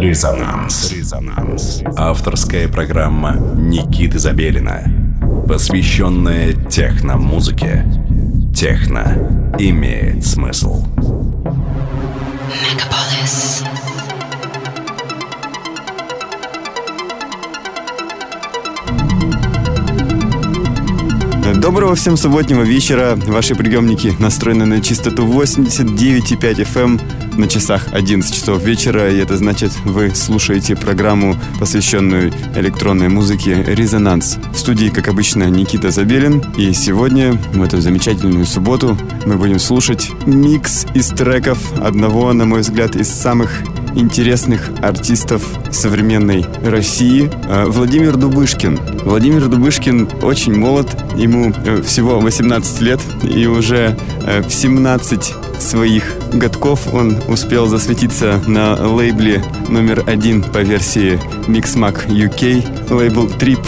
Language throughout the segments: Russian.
Резонанс. Резонанс. Авторская программа Никиты Забелина, посвященная техно-музыке. Техно имеет смысл. Мегаполис. Доброго всем субботнего вечера. Ваши приемники настроены на частоту 89,5 FM на часах 11 часов вечера. И это значит, вы слушаете программу, посвященную электронной музыке «Резонанс». В студии, как обычно, Никита Забелин. И сегодня, в эту замечательную субботу, мы будем слушать микс из треков одного, на мой взгляд, из самых интересных артистов современной России э, Владимир Дубышкин. Владимир Дубышкин очень молод, ему э, всего 18 лет, и уже э, в 17 своих годков он успел засветиться на лейбле номер один по версии Mixmag UK, лейбл Trip.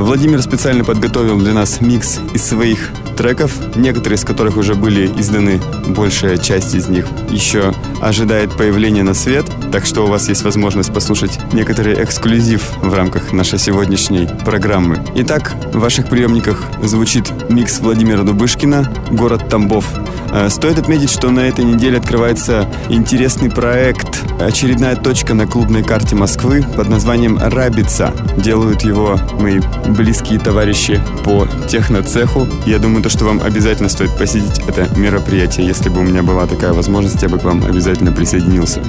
Владимир специально подготовил для нас микс из своих треков, некоторые из которых уже были изданы, большая часть из них еще ожидает появления на свет, так что у вас есть возможность послушать некоторый эксклюзив в рамках нашей сегодняшней программы. Итак, в ваших приемниках звучит микс Владимира Дубышкина «Город Тамбов». Э, стоит отметить, что на этой неделе открывается интересный проект, очередная точка на клубной карте Москвы под названием «Рабица». Делают его мои близкие товарищи по техноцеху. Я думаю, то, что вам обязательно стоит посетить это мероприятие. Если бы у меня была такая возможность, я бы к вам обязательно присоединился.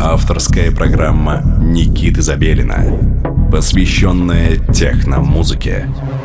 Авторская программа Никиты Забелина, посвященная техномузыке. музыке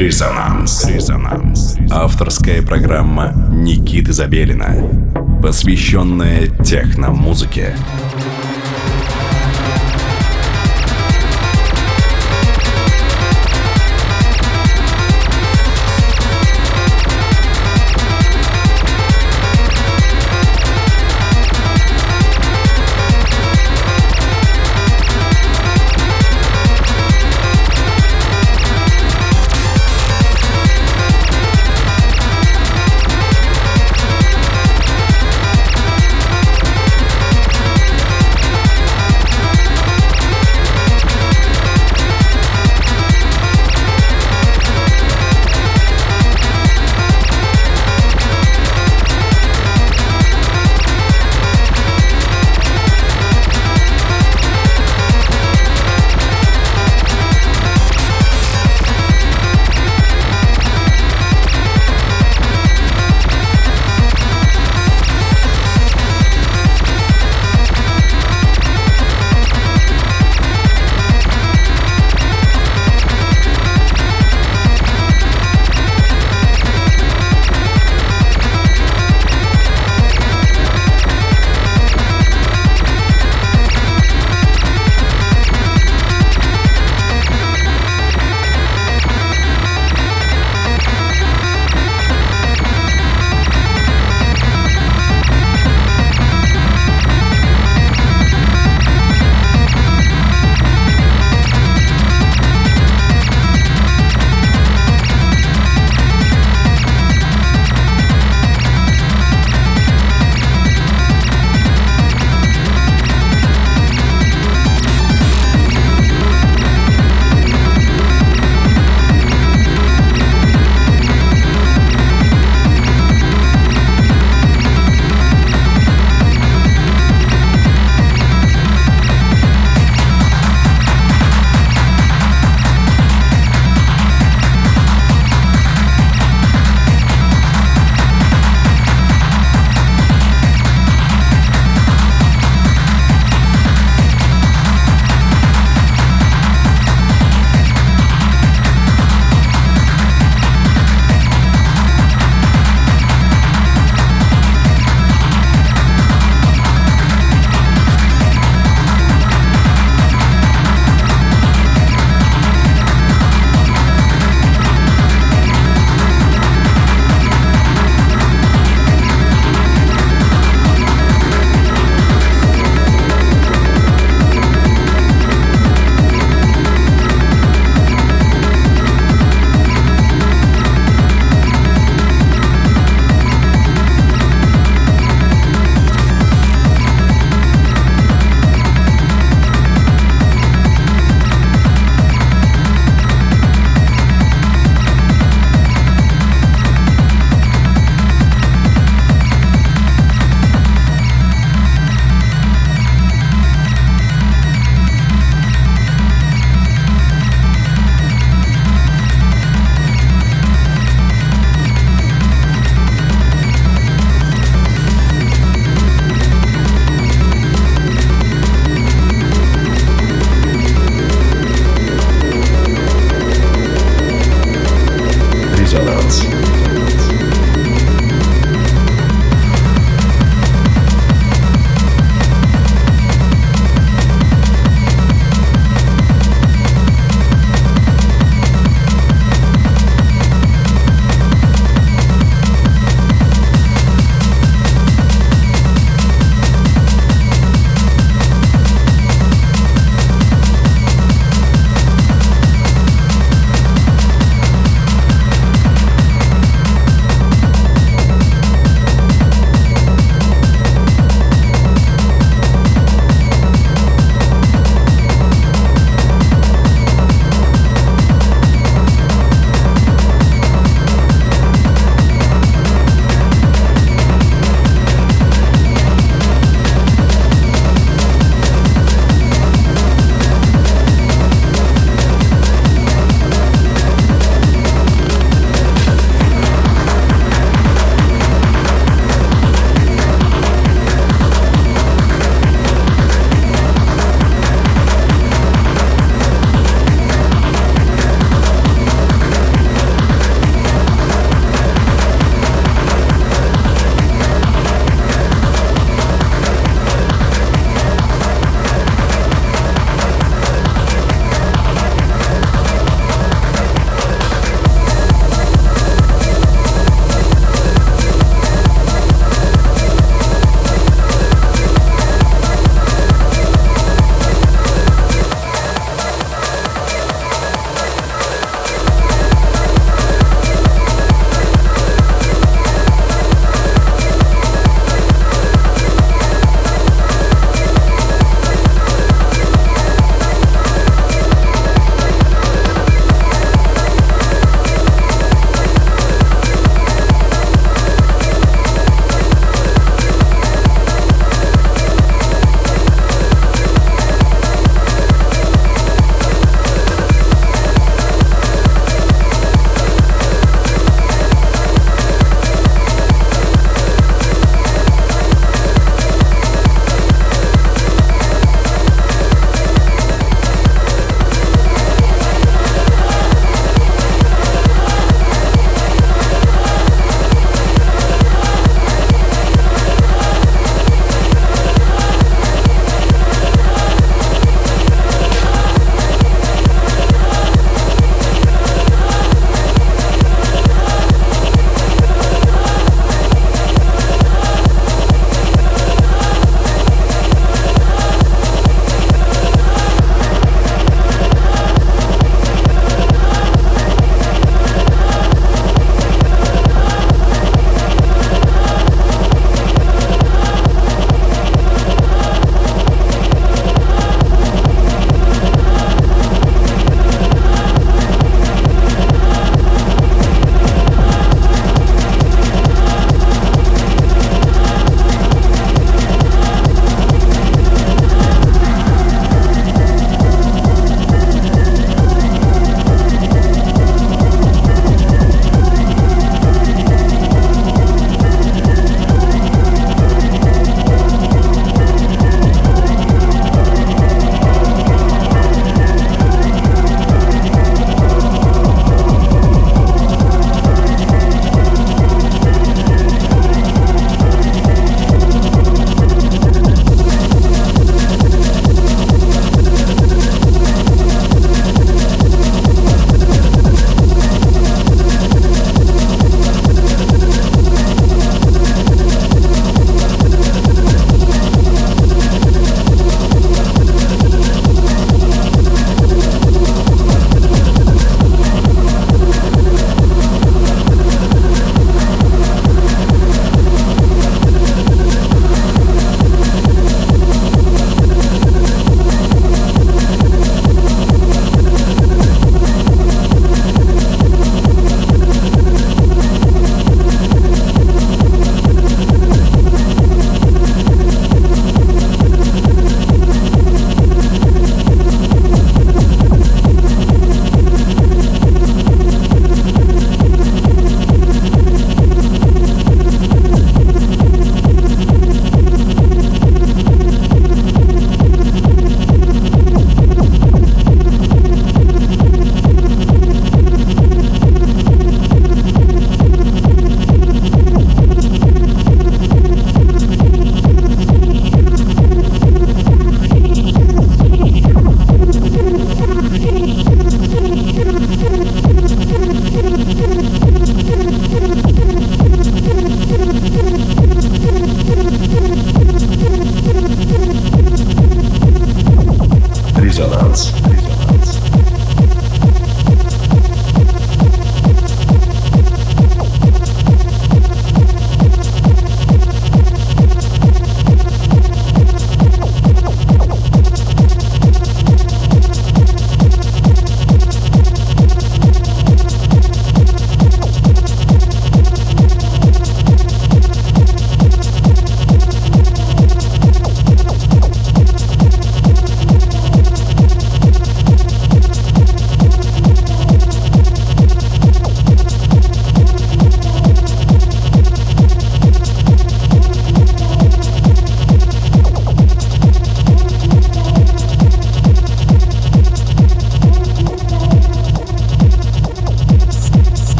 Резонанс. Резонанс. Авторская программа Никиты Забелина, посвященная техномузыке. музыке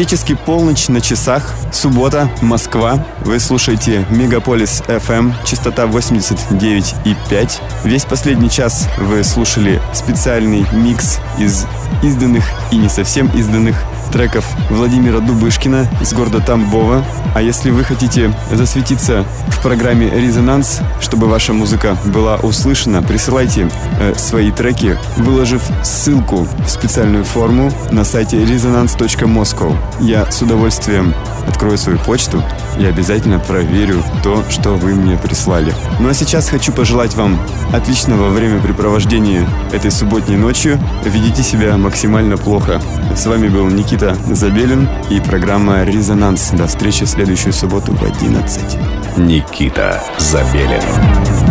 Практически полночь на часах. Суббота, Москва. Вы слушаете Мегаполис FM, частота 89,5. Весь последний час вы слушали специальный микс из изданных и не совсем изданных треков Владимира Дубышкина из города Тамбова. А если вы хотите засветиться в программе «Резонанс», чтобы ваша музыка была услышана, присылайте э, свои треки, выложив ссылку в специальную форму на сайте resonance.moscow. Я с удовольствием открою свою почту и обязательно проверю то, что вы мне прислали. Ну а сейчас хочу пожелать вам отличного времяпрепровождения этой субботней ночью. Ведите себя максимально плохо. С вами был Никита Забелин и программа «Резонанс». До встречи в следующую субботу в 11. Никита Забелин.